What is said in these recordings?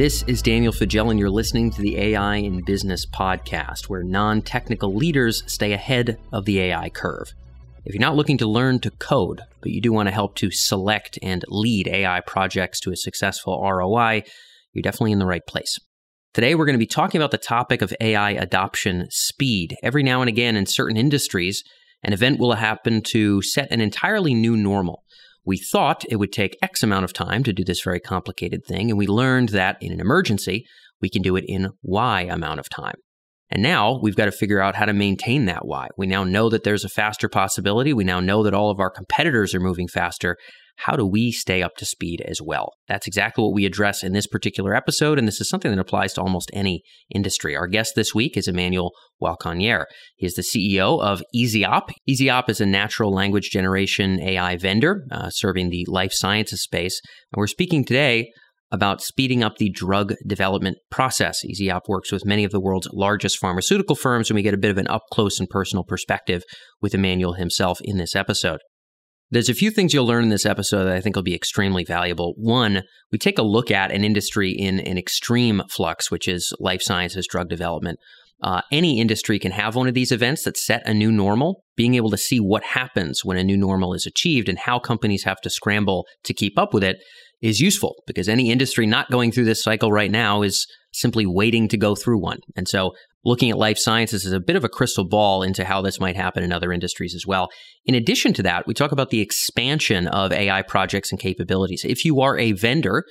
This is Daniel Faggella, and you're listening to the AI in Business podcast, where non technical leaders stay ahead of the AI curve. If you're not looking to learn to code, but you do want to help to select and lead AI projects to a successful ROI, you're definitely in the right place. Today, we're going to be talking about the topic of AI adoption speed. Every now and again, in certain industries, an event will happen to set an entirely new normal. We thought it would take X amount of time to do this very complicated thing, and we learned that in an emergency, we can do it in Y amount of time. And now we've got to figure out how to maintain that Y. We now know that there's a faster possibility. We now know that all of our competitors are moving faster how do we stay up to speed as well? That's exactly what we address in this particular episode, and this is something that applies to almost any industry. Our guest this week is Emmanuel Walckenaer. He is the CEO of Yseop. Yseop is a natural language generation AI vendor uh, serving the life sciences space. And we're speaking today about speeding up the drug development process. Yseop works with many of the world's largest pharmaceutical firms, and we get a bit of an up close and personal perspective with Emmanuel himself in this episode. There's a few things you'll learn in this episode that I think will be extremely valuable. One, we take a look at an industry in an extreme flux, which is life sciences drug development. Uh, any industry can have one of these events that set a new normal. Being able to see what happens when a new normal is achieved and how companies have to scramble to keep up with it is useful because any industry not going through this cycle right now is simply waiting to go through one. And so looking at life sciences is a bit of a crystal ball into how this might happen in other industries as well. In addition to that, we talk about the expansion of AI projects and capabilities. If you are a vendor,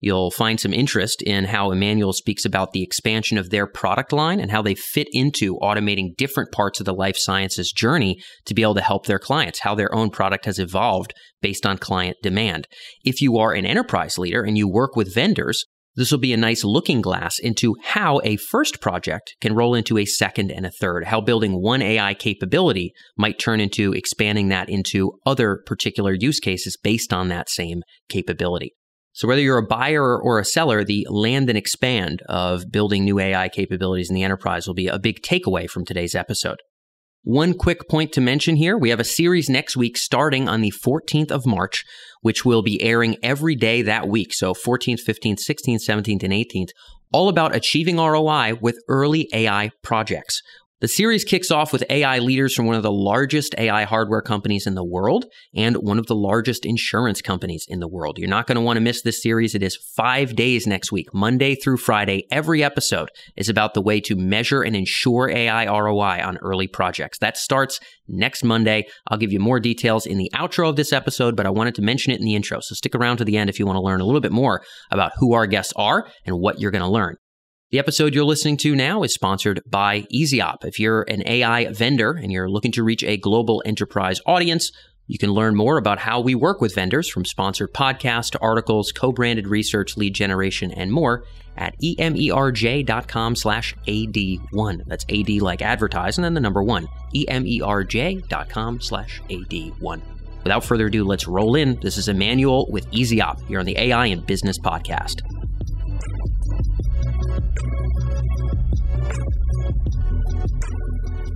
you'll find some interest in how Emmanuel speaks about the expansion of their product line and how they fit into automating different parts of the life sciences journey to be able to help their clients, how their own product has evolved based on client demand. If you are an enterprise leader and you work with vendors, this will be a nice looking glass into how a first project can roll into a second and a third, how building one AI capability might turn into expanding that into other particular use cases based on that same capability. So whether you're a buyer or a seller, the land and expand of building new AI capabilities in the enterprise will be a big takeaway from today's episode. One quick point to mention here we have a series next week starting on the 14th of March, which will be airing every day that week. So 14th, 15th, 16th, 17th, and 18th, all about achieving ROI with early AI projects. The series kicks off with AI leaders from one of the largest AI hardware companies in the world and one of the largest insurance companies in the world. You're not going to want to miss this series. It is five days next week, Monday through Friday. Every episode is about the way to measure and ensure AI ROI on early projects. That starts next Monday. I'll give you more details in the outro of this episode, but I wanted to mention it in the intro. So stick around to the end if you want to learn a little bit more about who our guests are and what you're going to learn. The episode you're listening to now is sponsored by Yseop. If you're an AI vendor and you're looking to reach a global enterprise audience, you can learn more about how we work with vendors from sponsored podcasts to articles, co-branded research, lead generation, and more at emerj.com slash AD1. That's AD like advertise and then the number one, emerj.com slash AD1. Without further ado, let's roll in. This is Emmanuel with Yseop here on the AI and Business Podcast.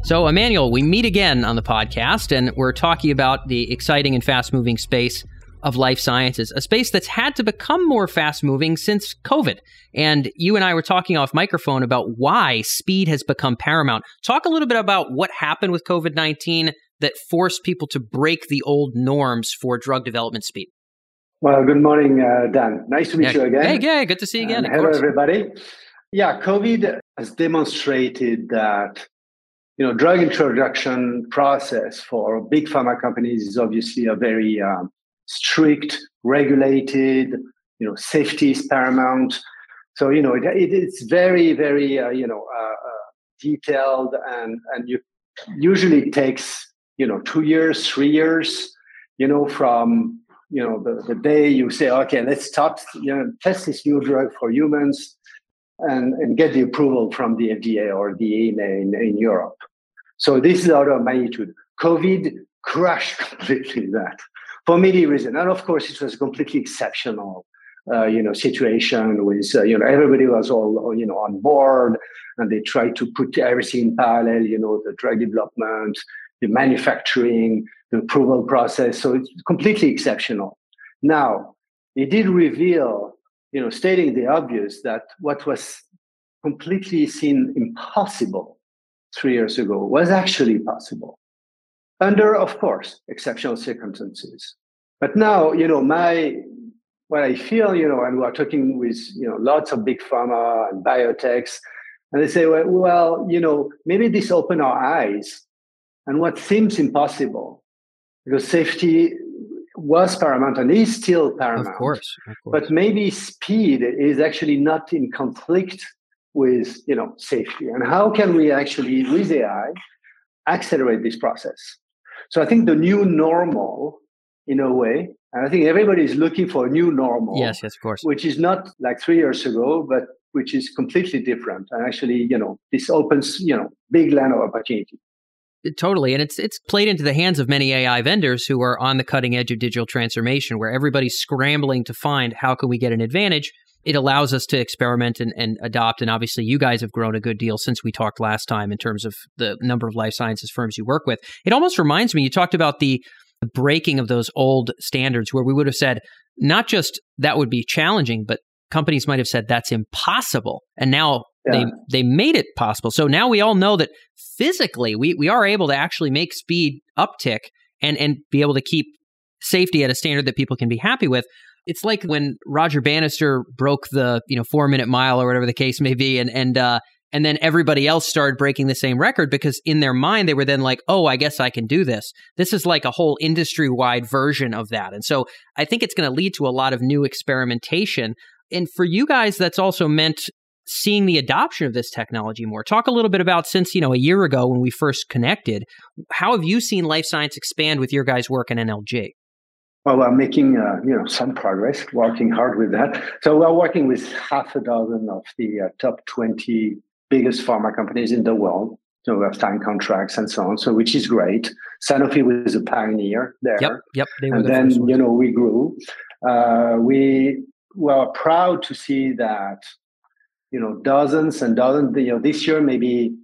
So, Emmanuel, we meet again on the podcast, and we're talking about the exciting and fast moving space of life sciences, a space that's had to become more fast moving since COVID. And you and I were talking off microphone about why speed has become paramount. Talk a little bit about what happened with COVID 19 that forced people to break the old norms for drug development speed. Well, good morning, uh, Dan. Nice to meet yeah. you again. Hey, yeah, good to see you again. hello, everybody. Yeah, COVID has demonstrated that you know, drug introduction process for big pharma companies is obviously a very um, strict, regulated. You know, safety is paramount. So you know, it, it, it's very, very uh, you know uh, uh, detailed, and and you usually takes you know two years, three years. You know, from you know the, the day you say, okay, let's start you know test this new drug for humans. And, and get the approval from the FDA or the EMA in, in Europe. So this is order of magnitude. COVID crushed completely that for many reasons. And of course, it was a completely exceptional, uh, you know, situation with, uh, you know, everybody was all, you know, on board and they tried to put everything in parallel, you know, the drug development, the manufacturing, the approval process. So it's completely exceptional. Now, it did reveal you know, stating the obvious that what was completely seen impossible three years ago was actually possible under, of course, exceptional circumstances. But now, you know, my what I feel, you know, and we're talking with you know lots of big pharma and biotechs, and they say, well, well you know, maybe this opened our eyes, and what seems impossible, because safety was paramount and is still paramount. Of course, of course. But maybe speed is actually not in conflict with you know safety. And how can we actually, with AI, accelerate this process? So I think the new normal, in a way, and I think everybody is looking for a new normal. Yes, yes, of course. Which is not like three years ago, but which is completely different. And actually, you know, this opens, you know, big land of opportunity. Totally. And it's it's played into the hands of many AI vendors who are on the cutting edge of digital transformation where everybody's scrambling to find how can we get an advantage. It allows us to experiment and, and adopt. And obviously you guys have grown a good deal since we talked last time in terms of the number of life sciences firms you work with. It almost reminds me, you talked about the breaking of those old standards where we would have said not just that would be challenging, but companies might have said that's impossible. And now yeah. they they made it possible. So now we all know that physically we, we are able to actually make speed uptick and and be able to keep safety at a standard that people can be happy with. It's like when Roger Bannister broke the you know four minute mile or whatever the case may be, and and uh, and then everybody else started breaking the same record because in their mind they were then like, oh, I guess I can do this. This is like a whole industry wide version of that, and so I think it's going to lead to a lot of new experimentation. And for you guys, that's also meant seeing the adoption of this technology more. Talk a little bit about since, you know, a year ago when we first connected, how have you seen life science expand with your guys' work in NLG? Well, we're making uh, you know some progress, working hard with that. So we're working with half a dozen of the uh, top twenty biggest pharma companies in the world. So we have signed contracts and so on. So which is great. Sanofi was a pioneer there. Yep, yep. and the then you know we grew. Uh, we were proud to see that you know dozens and dozens you know this year maybe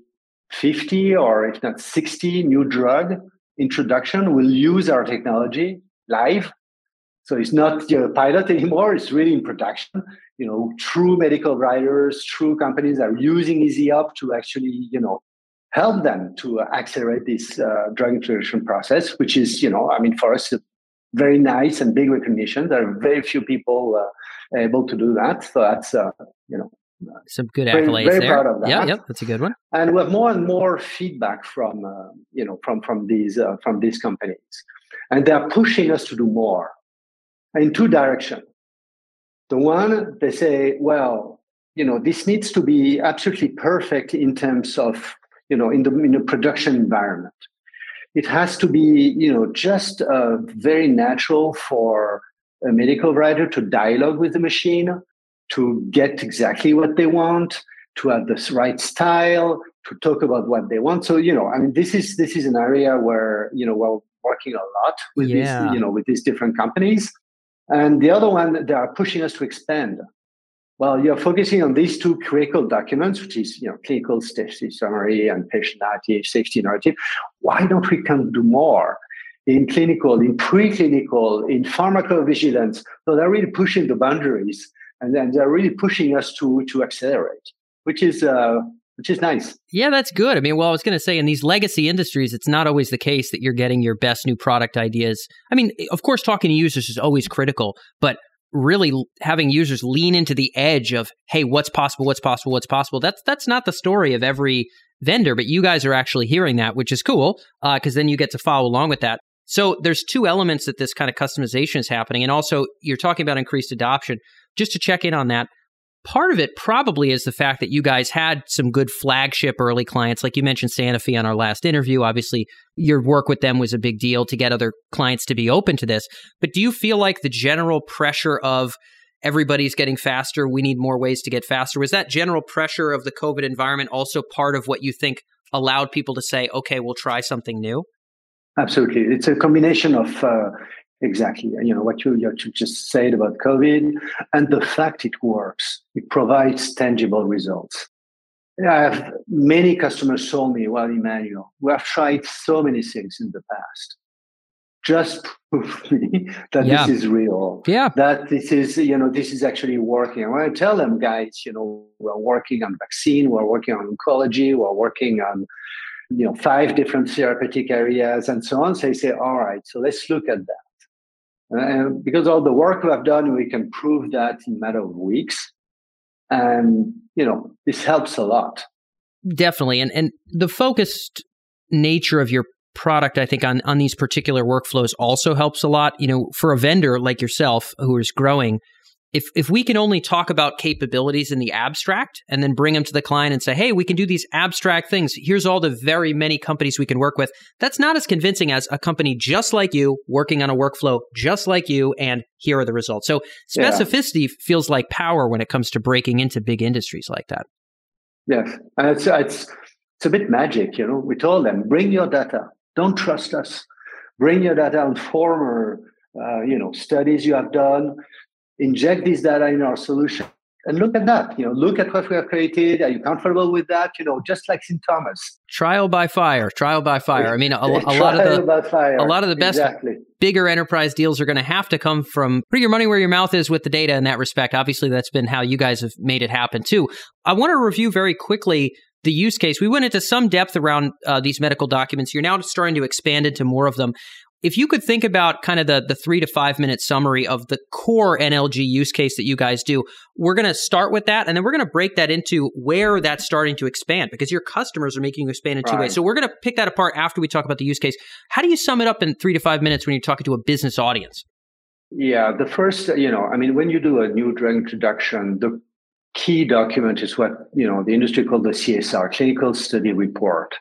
50 or if not 60 new drug introduction will use our technology live. So it's not you know, pilot anymore it's really in production. You know true medical writers true companies are using Yseop to actually you know help them to accelerate this uh, drug introduction process which is you know i mean for us very nice and big recognition. There are very few people uh, able to do that. So that's uh, you know some good accolades very, very there. Proud of that. Yeah, yep, that's a good one. And we have more and more feedback from uh, you know from from these uh, from these companies, and they are pushing us to do more in two directions. The one they say, well, you know, this needs to be absolutely perfect in terms of you know in the in the production environment. It has to be you know just uh, very natural for a medical writer to dialogue with the machine to get exactly what they want, to have the right style, to talk about what they want. So, you know, I mean, this is this is an area where, you know, we're working a lot with yeah. these, you know, with these different companies. And the other one, they are pushing us to expand. Well, you're focusing on these two critical documents, which is, you know, clinical safety summary and patient narrative, safety narrative. Why don't we can do more? in clinical, in preclinical, in pharmacovigilance. So they're really pushing the boundaries and then they're really pushing us to to accelerate, which is uh, which is nice. Yeah, that's good. I mean, well, I was going to say in these legacy industries, it's not always the case that you're getting your best new product ideas. I mean, of course, talking to users is always critical, but really having users lean into the edge of, hey, what's possible, what's possible, what's possible. That's that's not the story of every vendor, but you guys are actually hearing that, which is cool because uh, then you get to follow along with that. So there's two elements that this kind of customization is happening, and also you're talking about increased adoption just to check in on that, part of it probably is the fact that you guys had some good flagship early clients. Like you mentioned Sanofi on our last interview. Obviously, your work with them was a big deal to get other clients to be open to this. But do you feel like the general pressure of everybody's getting faster, we need more ways to get faster, was that general pressure of the COVID environment also part of what you think allowed people to say, okay, we'll try something new? Absolutely. It's a combination of uh, Exactly. You know, what you, you just said about COVID and the fact it works, it provides tangible results. I have many customers told me, well, Emmanuel, we have tried so many things in the past. just prove me that Yeah. this is real. Yeah. That this is, you know, this is actually working. And when I tell them, guys, you know, we're working on vaccine, we're working on oncology, we're working on, you know, five different therapeutic areas and so on. So they say, all right, so let's look at that. And because all the work we have done, we can prove that in a matter of weeks. And, you know, this helps a lot. Definitely. And and the focused nature of your product, I think, on on these particular workflows also helps a lot. You know, for a vendor like yourself who is growing, if if we can only talk about capabilities in the abstract and then bring them to the client and say, hey, we can do these abstract things. Here's all the very many companies we can work with. That's not as convincing as a company just like you working on a workflow just like you, and here are the results. So Yeah. specificity feels like power when it comes to breaking into big industries like that. Yes, and it's it's it's a bit magic, you know. We told them, bring your data. Don't trust us. Bring your data on former, uh, you know, studies you have done. Inject this data in our solution, and look at that. You know, look at what we have created. Are you comfortable with that? You know, just like St. Thomas. Trial by fire, trial by fire. I mean, a, a lot of the a lot of the best exactly. bigger enterprise deals are going to have to come from put your money where your mouth is with the data in that respect. Obviously, that's been how you guys have made it happen too. I want to review very quickly the use case. We went into some depth around uh, these medical documents. You're now starting to expand into more of them. If you could think about kind of the, the three to five minute summary of the core NLG use case that you guys do, we're going to start with that and then we're going to break that into where that's starting to expand because your customers are making you expand in two Right. ways. So we're going to pick that apart after we talk about the use case. How do you sum it up in three to five minutes when you're talking to a business audience? Yeah, the first, you know, I mean, when you do a new drug introduction, the key document is what, you know, the industry called the CSR, Clinical Study Report.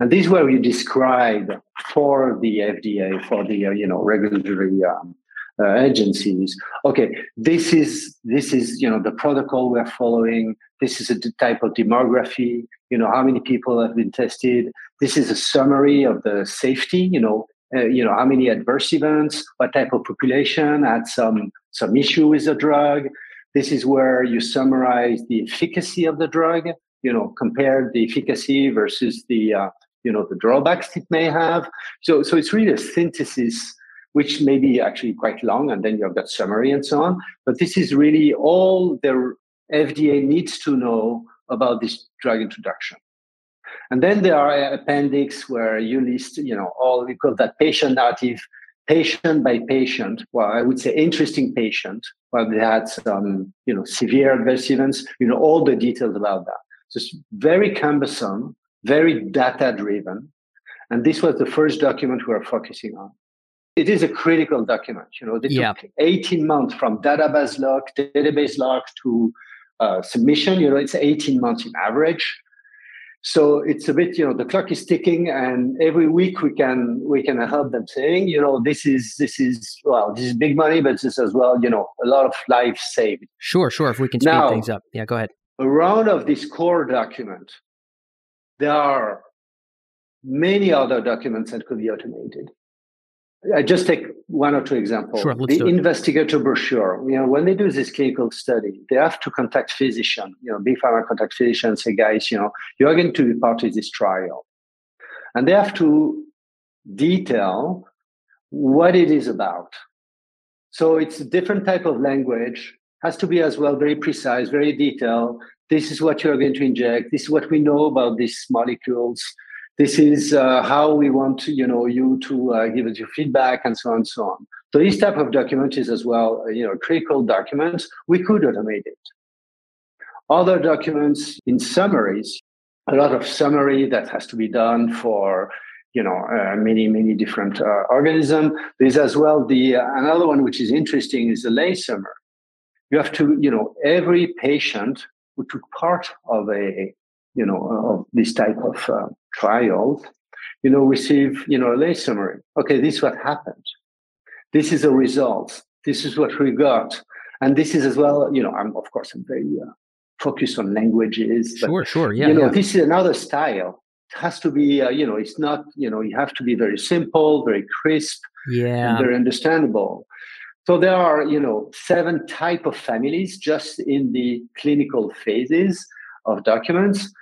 And this is where we describe for the FDA, for the, uh, you know, regulatory um, uh, agencies, okay, this is, this is, you know, the protocol we're following. This is a type of demography, you know, how many people have been tested. This is a summary of the safety, you know, uh, you know how many adverse events what type of population had some some issue with the drug this is where you summarize the efficacy of the drug you know compare the efficacy versus the uh, you know the drawbacks it may have so so it's really a synthesis which may be actually quite long and then you have that summary and so on but this is really all the fda needs to know about this drug introduction and then there are appendix where you list, you know, all we call that patient narrative, patient by patient. Well, I would say interesting patient, where they had some, you know, severe adverse events, you know, all the details about that. So it's very cumbersome, very data driven. And this was the first document we were focusing on. It is a critical document. You know, they Yeah. took 18 months from database lock, database lock to uh, submission. You know, it's 18 months in average. So it's a bit, you know, the clock is ticking, and every week we can we can help them saying, you know, this is this is well, this is big money, but this is as well, you know, a lot of lives saved. Sure, sure. If we can speed Now- things up. Yeah, go ahead. Around of this core document, there are many other documents that could be automated. I just take one or two examples. Sure, the investigator brochure. You know, when they do this clinical study, they have to contact physician. You know, big pharma contact physician, say, guys, you know, you are going to be part of this trial, and they have to detail what it is about. So it's a different type of language. Has to be as well very precise, very detailed. This is what you are going to inject. This is what we know about these molecules. This is uh, how we want you know you to uh, give us your feedback and so on and so on. So this type of document is as well uh, you know critical documents. We could automate it. Other documents in summaries a lot of summary that has to be done for you know uh, many many different uh, organism. There's as well the uh, another one which is interesting is the lay summary you have to you know every patient who took part of a you know of this type of uh, trials, you know, receive, you know, a lay summary. Okay, this is what happened. This is the results. This is what we got. And this is as well, you know, I'm, of course, I'm very uh, focused on languages. but, Sure, sure. Yeah, you know, yeah. this is another style. It has to be, uh, you know, it's not, you know, you have to be very simple, very crisp, Yeah. and very understandable. So there are, you know, seven type of families just in the clinical phases of documents.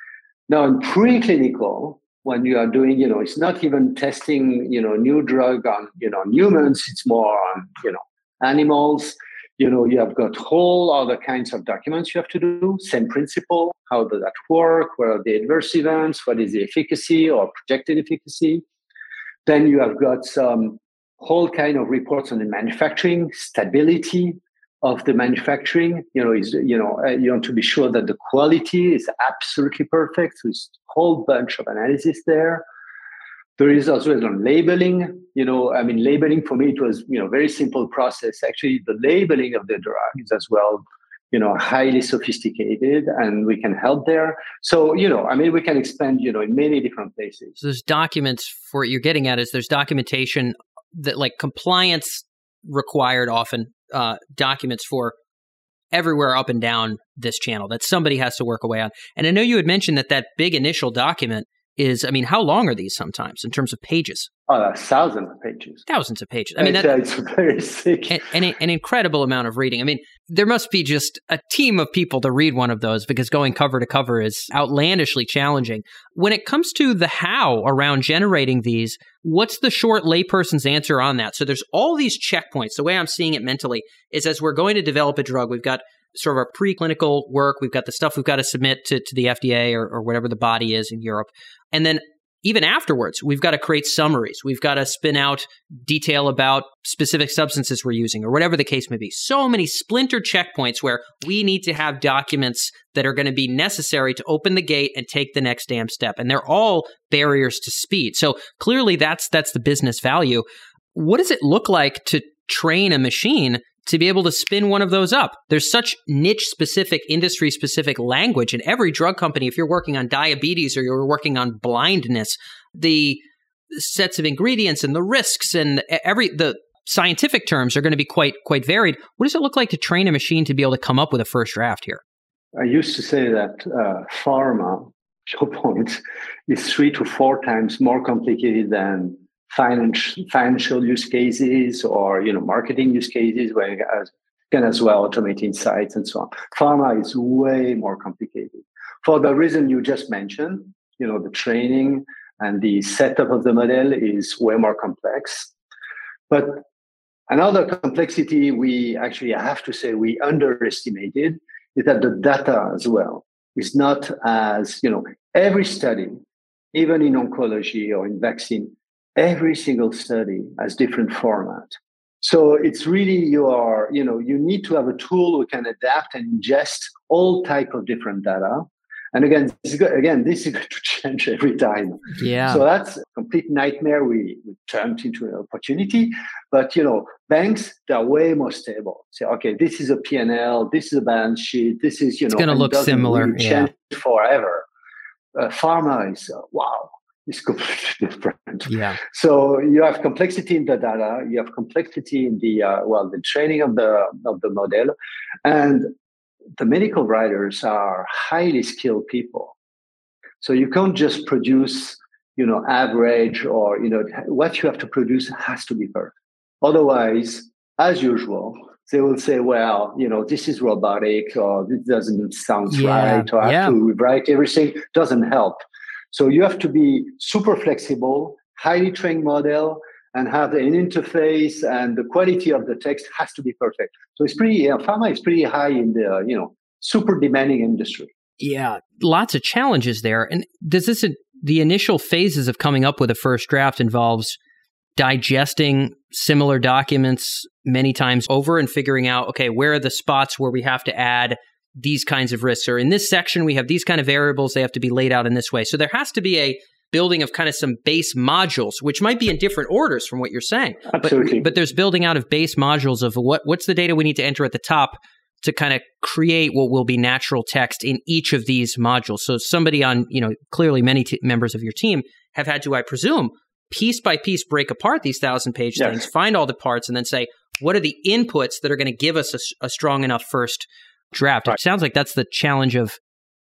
Now, in preclinical, when you are doing, you know, it's not even testing, you know, new drug on, you know, humans. It's more on, you know, animals. You know, you have got whole other kinds of documents you have to do. Same principle. How does that work? What are the adverse events? What is the efficacy or projected efficacy? Then you have got some whole kind of reports on the manufacturing stability of the manufacturing. You know, is you know uh, you want to be sure that the quality is absolutely perfect. So it's a whole bunch of analysis there. There is also on labeling. You know, I mean, labeling for me it was you know very simple process. Actually, the labeling of the drug is as well you know highly sophisticated and we can help there so you know i mean we can expand you know in many different places so there's documents for what you're getting at is there's documentation that like compliance required often uh, documents for everywhere up and down this channel that somebody has to work away on. And i know you had mentioned that that big initial document is, I mean, how long are these sometimes in terms of pages? Oh, thousands of pages. Thousands of pages. I mean, that, it's very sick. An, an, an, incredible amount of reading. I mean, there must be just a team of people to read one of those because going cover to cover is outlandishly challenging. When it comes to the how around generating these, what's the short layperson's answer on that? So there's all these checkpoints. The way I'm seeing it mentally is as we're going to develop a drug, we've got sort of our preclinical work. We've got the stuff we've got to submit to, to the FDA or, or whatever the body is in Europe. And then even afterwards, we've got to create summaries. We've got to spin out detail about specific substances we're using or whatever the case may be. So many splinter checkpoints where we need to have documents that are going to be necessary to open the gate and take the next damn step. And they're all barriers to speed. So clearly that's that's the business value. What does it look like to train a machine to be able to spin one of those up. There's such niche specific, industry specific language in every drug company. If you're working on diabetes or you're working on blindness, the sets of ingredients and the risks and every the scientific terms are going to be quite quite varied. What does it look like to train a machine to be able to come up with a first draft here? I used to say that uh, pharma, your point, is three to four times more complicated than financial use cases or you know marketing use cases where you can as well automate insights and so on. Pharma is way more complicated for the reason you just mentioned. You know the training and the setup of the model is way more complex. But another complexity we actually have to say we underestimated is that the data as well is not as you know every study even in oncology or in vaccine every single study has different format. So it's really you are you know you need to have a tool who can adapt and ingest all type of different data. And again this is, good, again this is going to change every time. Yeah. So that's a complete nightmare we, we turned into an opportunity. But you know banks they're way more stable. Say okay this is a p&l this is a balance sheet this is you know it's going to look similar really yeah. forever. Uh, pharma is uh, wow is completely different. Yeah. So you have complexity in the data, you have complexity in the uh, well, the training of the of the model, and the medical writers are highly skilled people. So you can't just produce, you know, average or you know what you have to produce has to be perfect. Otherwise, as usual, they will say, well, you know, this is robotic or this doesn't sound yeah. right or I have yeah. to rewrite everything. Doesn't help. So you have to be super flexible, highly trained model, and have an interface and the quality of the text has to be perfect. So it's pretty, know, pharma is pretty high in the, uh, you know, super demanding industry. Yeah, lots of challenges there. And does this, the initial phases of coming up with a first draft involves digesting similar documents many times over and figuring out, okay, where are the spots where we have to add these kinds of risks. Or in this section we have these kind of variables. They have to be laid out in this way. So there has to be a building of kind of some base modules which might be in different orders from what you're saying. Absolutely. But, but there's building out of base modules of what what's the data we need to enter at the top to kind of create what will be natural text in each of these modules. So somebody on you know clearly many t- members of your team have had to i presume piece by piece break apart these thousand page yes. things find all the parts and then say what are the inputs that are going to give us a, a strong enough first draft. Right. It sounds like that's the challenge of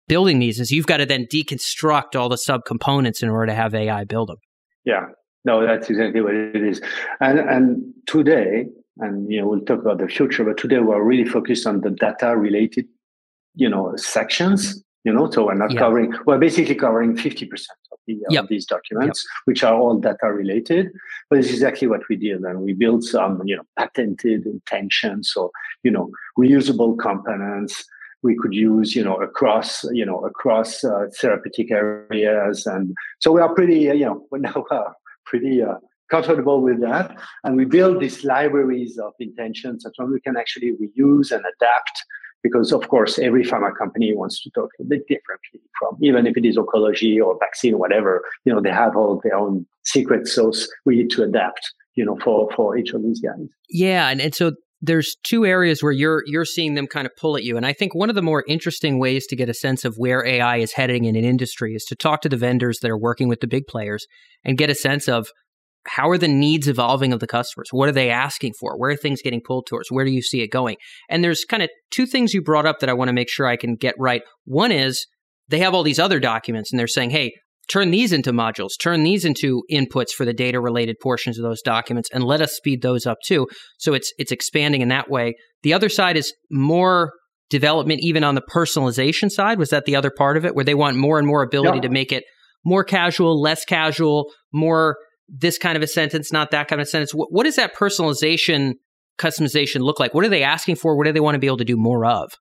building these is you've got to then deconstruct all the subcomponents in order to have AI build them. Yeah. No, that's exactly what it is. And and today, and you know, we'll talk about the future, but today we're really focused on the data related, you know, sections, you know, so we're not yeah. covering we're basically covering 50% of yep. these documents, yep. which are all data related. But it's exactly what we did, and we built some, you know, patented intentions, or you know, reusable components we could use, you know, across, you know, across uh, therapeutic areas, and so we are pretty, uh, you know, we're now uh, pretty uh, comfortable with that. And we build these libraries of intentions that we can actually reuse and adapt because of course every pharma company wants to talk a bit differently from even if it is oncology or vaccine or whatever you know they have all their own secret sauce we need to adapt you know for for each of these guys. Yeah and, and so there's two areas where you're you're seeing them kind of pull at you and i think one of the more interesting ways to get a sense of where ai is heading in an industry is to talk to the vendors that are working with the big players and get a sense of how are the needs evolving of the customers? What are they asking for? Where are things getting pulled towards? Where do you see it going? And there's kind of two things you brought up that I want to make sure I can get right. One is they have all these other documents and they're saying, hey, turn these into modules, turn these into inputs for the data related portions of those documents and let us speed those up too. So it's it's expanding in that way. The other side is more development even on the personalization side. Was that the other part of it where they want more and more ability yeah. to make it more casual, less casual, more this kind of a sentence, not that kind of sentence. What, what does that personalization, customization look like? What are they asking for? What do they want to be able to do more of?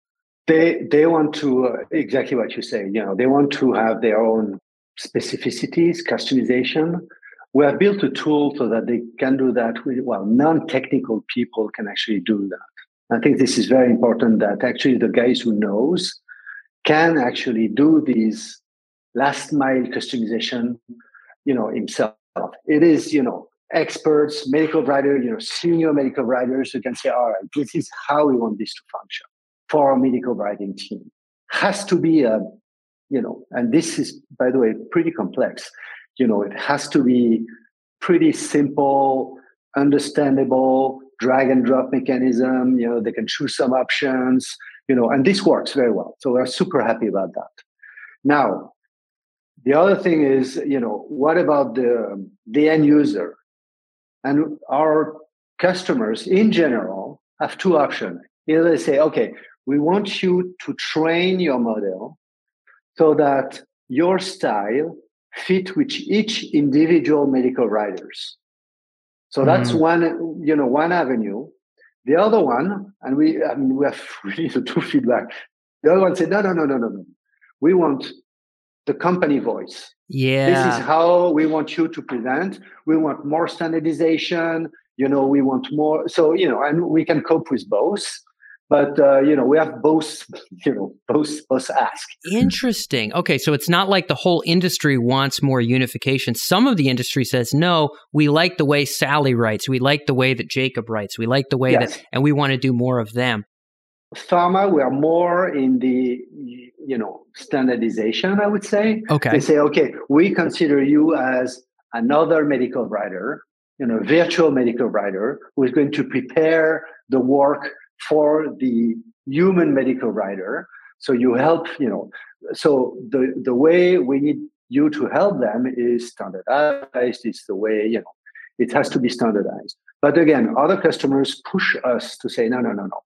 They they want to uh, exactly what you say. You know, they want to have their own specificities, customization. We have built a tool so that they can do that. With, well, non-technical people can actually do that. I think this is very important. That actually the guys who knows can actually do these last mile customization, you know, himself it is, you know, experts, medical writers, you know, senior medical writers who can say, all right, this is how we want this to function for our medical writing team. Has to be a, you know, and this is, by the way, pretty complex. You know, it has to be pretty simple, understandable, drag and drop mechanism. You know, they can choose some options, you know, and this works very well. So we're super happy about that. Now, the other thing is, you know, what about the, the end user? And our customers in general have two options. Either they say, okay, we want you to train your model so that your style fit with each individual medical writers. So that's mm. one, you know, one avenue. The other one, and we, I mean, we have really two feedback. The other one said, no, no, no, no, no, no. We want the company voice. Yeah. This is how we want you to present. We want more standardization. You know, we want more. So, you know, and we can cope with both. But uh, you know, we have both, you know, both both ask. Interesting. Okay, so it's not like the whole industry wants more unification. Some of the industry says, no, we like the way Sally writes, we like the way that Jacob writes, we like the way yes. that, and we want to do more of them. Pharma, we are more in the you know standardization i would say. Okay. They say okay we consider you as another medical writer you know virtual medical writer who is going to prepare the work for the human medical writer. So you help you know. So the the way we need you to help them is standardized. It's the way you know it has to be standardized. But again other customers push us to say no no no no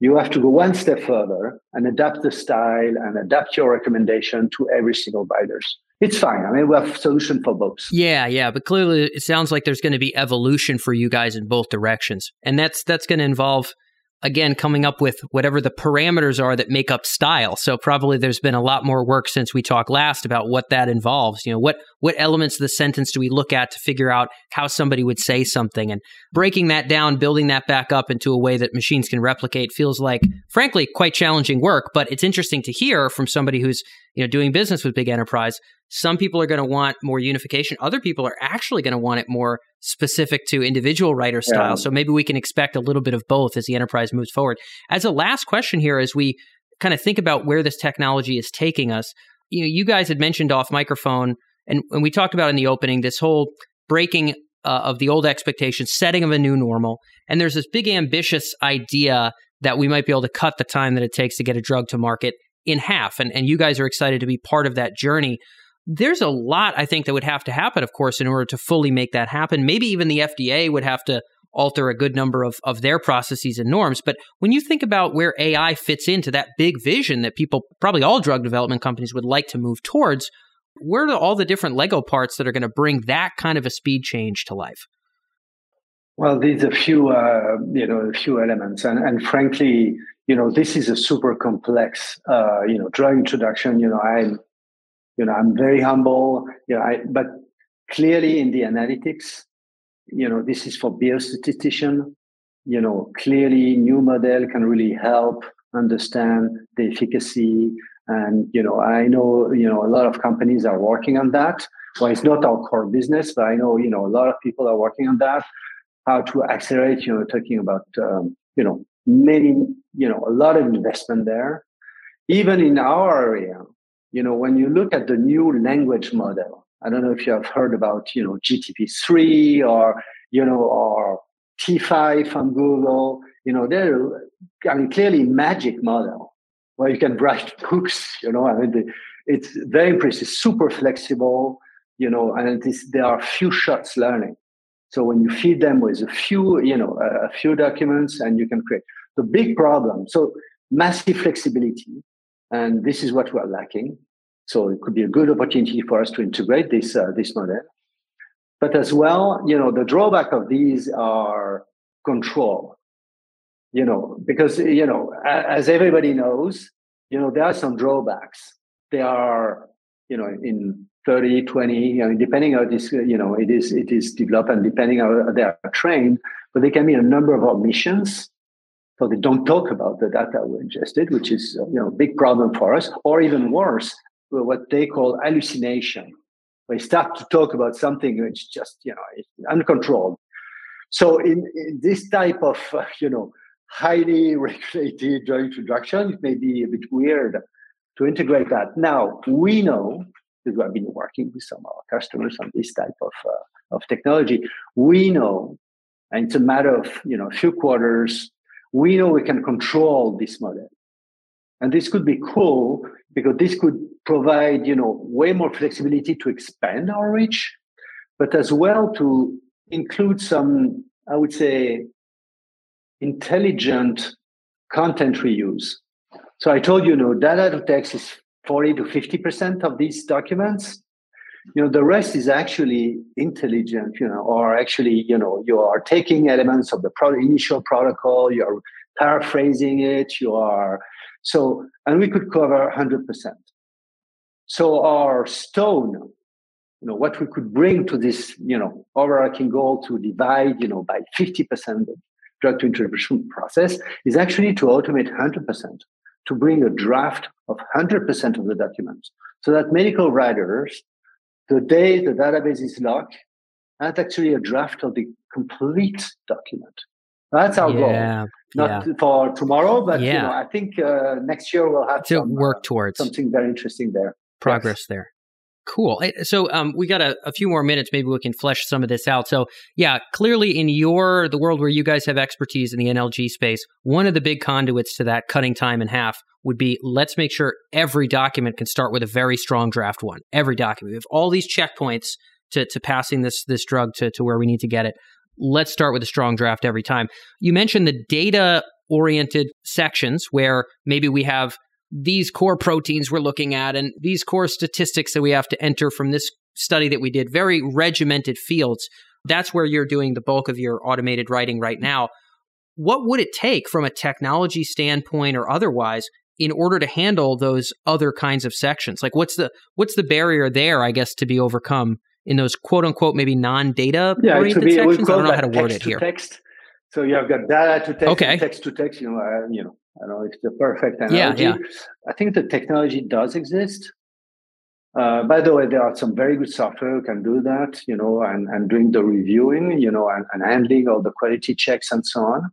you have to go one step further and adapt the style and adapt your recommendation to every single buyers. It's fine. I mean, we have solution for both. Yeah, yeah, but clearly it sounds like there's going to be evolution for you guys in both directions, and that's that's going to involve again coming up with whatever the parameters are that make up style. So probably there's been a lot more work since we talked last about what that involves. You know what what elements of the sentence do we look at to figure out how somebody would say something? And breaking that down building that back up into a way that machines can replicate feels like frankly quite challenging work but it's interesting to hear from somebody who's you know doing business with big enterprise some people are going to want more unification other people are actually going to want it more specific to individual writer style. Yeah. So maybe we can expect a little bit of both as the enterprise moves forward. As a last question here, as we kind of think about where this technology is taking us, you know, you guys had mentioned off microphone, and, and we talked about in the opening this whole breaking uh, of the old expectations, setting of a new normal. And there's this big ambitious idea that we might be able to cut the time that it takes to get a drug to market in half. And, and you guys are excited to be part of that journey there's a lot I think that would have to happen, of course, in order to fully make that happen. Maybe even the FDA would have to alter a good number of, of their processes and norms. But when you think about where AI fits into that big vision that people, probably all drug development companies would like to move towards, Where are all the different Lego parts that are going to bring that kind of a speed change to life? Well, there's a few, uh, you know, a few elements, and and frankly, you know, this is a super complex, uh, you know, drug introduction. You know, I'm, you know, I'm very humble. You know, I but clearly in the analytics, you know, this is for biostatistician. You know, clearly new model can really help understand the efficacy. And, you know, I know, you know, a lot of companies are working on that. Well, it's not our core business, but I know, you know, a lot of people are working on that. How to accelerate, you know, talking about, um, you know, many, you know, a lot of investment there. Even in our area, you know, when you look at the new language model, I don't know if you have heard about, you know, GPT-3 or, you know, or T5 from Google, you know, they're, I mean, clearly magic model where you can write books, you know, I mean, the, it's very impressive, super flexible, you know, and there are few shots learning. So when you feed them with a few, you know, a few documents and you can create the big problem. So massive flexibility. And this is what we're lacking. So it could be a good opportunity for us to integrate this, uh, this model. But as well, you know, the drawback of these are control. You know, because you know, as everybody knows, you know, there are some drawbacks. There are, you know, in 30, 20, you know, depending how this, you know, it is it is developed and depending how they are trained, but there can be a number of omissions. So they don't talk about the data we ingested, which is you know a big problem for us, or even worse, what they call hallucination. We start to talk about something which just you know uncontrolled. So in, in this type of uh, you know highly regulated drug introduction it may be a bit weird to integrate that. Now we know because we have been working with some of our customers on this type of uh, of technology. We know and it's a matter of you know a few quarters we know we can control this model and this could be cool because this could provide, you know, way more flexibility to expand our reach, but as well to include some, I would say, intelligent content reuse. So I told you, you know, data to text is 40 to 50% of these documents. You know, the rest is actually intelligent, you know, or actually, you know, you are taking elements of the pro- initial protocol, you're paraphrasing it, you are so, and we could cover 100%. So our stone, you know, what we could bring to this, you know, overarching goal to divide, you know, by 50% the drug to introduction process is actually to automate 100%, to bring a draft of 100% of the documents so that medical writers, the day the database is locked, have actually a draft of the complete document. That's our yeah, goal. Not yeah. for tomorrow, but yeah. you know, I think uh, next year we'll have to some, work uh, towards something very interesting there. Progress yes. there. Cool. So um, we got a, a, few more minutes. Maybe we can flesh some of this out. So yeah, clearly in your the world where you guys have expertise in the NLG space, one of the big conduits to that cutting time in half would be let's make sure every document can start with a very strong draft one. Every document. We have all these checkpoints to, to passing this this drug to, to where we need to get it let's start with a strong draft every time. You mentioned the data oriented sections where maybe we have these core proteins we're looking at and these core statistics that we have to enter from this study that we did, very regimented fields. That's where you're doing the bulk of your automated writing right now. What would it take from a technology standpoint or otherwise in order to handle those other kinds of sections? Like what's the what's the barrier there, I guess, to be overcome in those quote unquote maybe non-data yeah, oriented be, sections? I don't know how to word it here. Text. So you have got data to text, okay. text to text. You know, uh, you know, I don't know it's the perfect analogy. Yeah, yeah. I think the technology does exist. Uh, by the way, there are some very good software who can do that, you know, and, and doing the reviewing, you know, and, and handling all the quality checks and so on.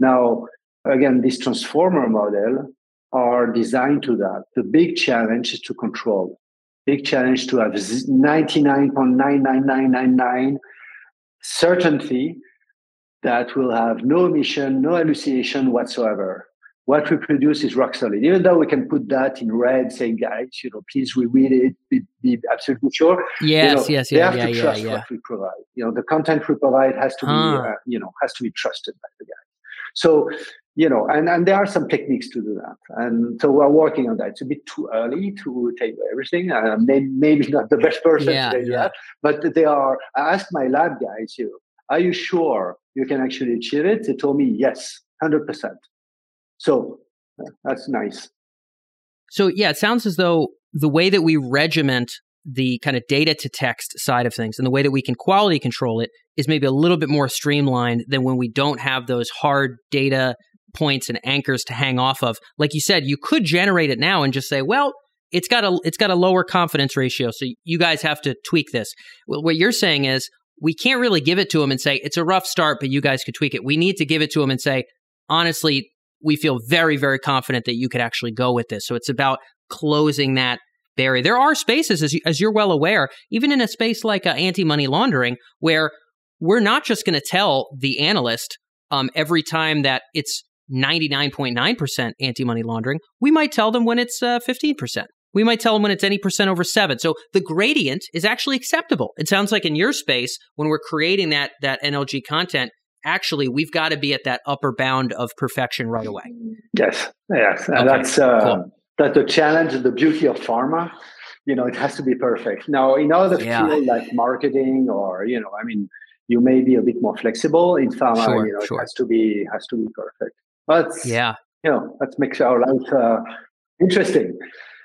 Now, again, this transformer model are designed to that. The big challenge is to control big challenge to have 99.99999 certainty that will have no emission, no hallucination whatsoever. What we produce is rock solid. Even though we can put that in red, saying, guys, you know, please reread it, be, be absolutely sure. Yes, you know, yes, They have yeah, to trust yeah, what we provide. You know, the content we provide has to be, uh, you know, has to be trusted by the guys. So you know, and, and there are some techniques to do that. And so we're working on that. It's a bit too early to you everything. Uh, maybe, maybe not the best person yeah, to you yeah. that, but they are, I asked my lab guys, you know, are you sure you can actually achieve it? They told me, yes, 100%. So that's nice. So yeah, it sounds as though the way that we regiment the kind of data to text side of things and the way that we can quality control it is maybe a little bit more streamlined than when we don't have those hard data points and anchors to hang off of. Like you said, you could generate it now and just say, well, it's got a it's got a lower confidence ratio, so you guys have to tweak this. What you're saying is we can't really give it to them and say it's a rough start, but you guys could tweak it. We need to give it to them and say, honestly, we feel very very confident that you could actually go with this. So it's about closing that barrier. There are spaces, as, you, as you're well aware, even in a space like uh, anti money laundering, where we're not just going to tell the analyst um, every time that it's 99.9% anti money laundering. We might tell them when it's uh, 15%. We might tell them when it's any percent over seven. So the gradient is actually acceptable. It sounds like in your space, when we're creating that that NLG content, actually we've got to be at that upper bound of perfection right away. Yes, yes, okay. that's uh, cool that the challenge and the beauty of pharma you know it has to be perfect now in other yeah. field like marketing or you know i mean you may be a bit more flexible in pharma sure, you know sure. it has to be has to be perfect but yeah you know let's make our life uh, interesting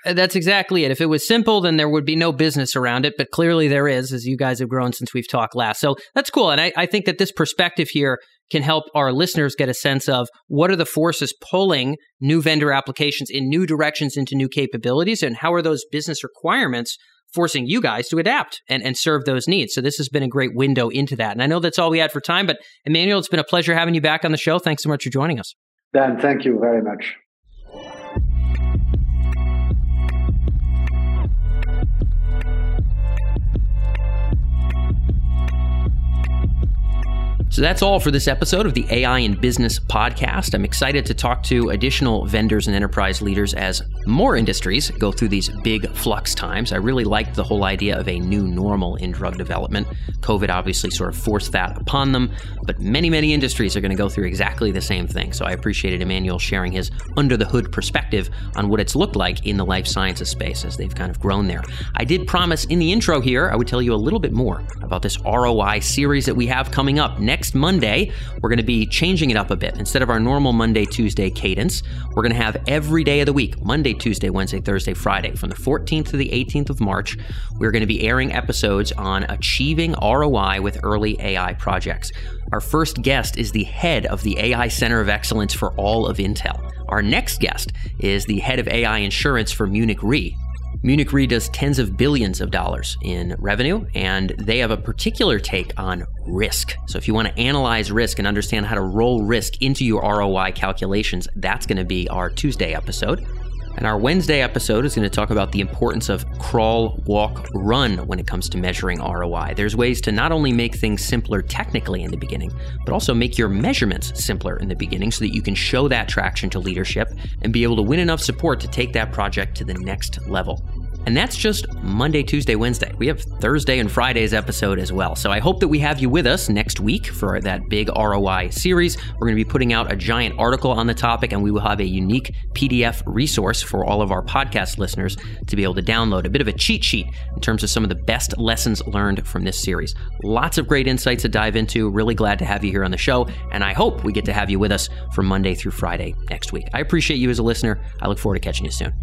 uh, that's exactly it. If it was simple, then there would be no business around it. But clearly there is, as you guys have grown since we've talked last. So that's cool. And I, I think that this perspective here can help our listeners get a sense of what are the forces pulling new vendor applications in new directions into new capabilities and how are those business requirements forcing you guys to adapt and, and serve those needs. So this has been a great window into that. And I know that's all we had for time, but Emmanuel, it's been a pleasure having you back on the show. Thanks so much for joining us. Dan, thank you very much. So that's all for this episode of the AI in Business podcast. I'm excited to talk to additional vendors and enterprise leaders as more industries go through these big flux times. I really liked the whole idea of a new normal in drug development. COVID obviously sort of forced that upon them, but many, many industries are going to go through exactly the same thing. So I appreciated Emmanuel sharing his under the hood perspective on what it's looked like in the life sciences space as they've kind of grown there. I did promise in the intro here I would tell you a little bit more about this ROI series that we have coming up next next Monday, we're going to be changing it up a bit. Instead of our normal Monday, Tuesday cadence, we're going to have every day of the week Monday, Tuesday, Wednesday, Thursday, Friday. From the 14th to the 18th of March, we're going to be airing episodes on achieving ROI with early AI projects. Our first guest is the head of the AI Center of Excellence for all of Intel. Our next guest is the head of AI insurance for Munich Re, Munich Re does tens of billions of dollars in revenue, and they have a particular take on risk. So, if you want to analyze risk and understand how to roll risk into your ROI calculations, that's going to be our Tuesday episode. And our Wednesday episode is going to talk about the importance of crawl, walk, run when it comes to measuring ROI. There's ways to not only make things simpler technically in the beginning, but also make your measurements simpler in the beginning so that you can show that traction to leadership and be able to win enough support to take that project to the next level. And that's just Monday, Tuesday, Wednesday. We have Thursday and Friday's episode as well. So I hope that we have you with us next week for that big ROI series. We're going to be putting out a giant article on the topic, and we will have a unique PDF resource for all of our podcast listeners to be able to download a bit of a cheat sheet in terms of some of the best lessons learned from this series. Lots of great insights to dive into. Really glad to have you here on the show, and I hope we get to have you with us from Monday through Friday next week. I appreciate you as a listener. I look forward to catching you soon.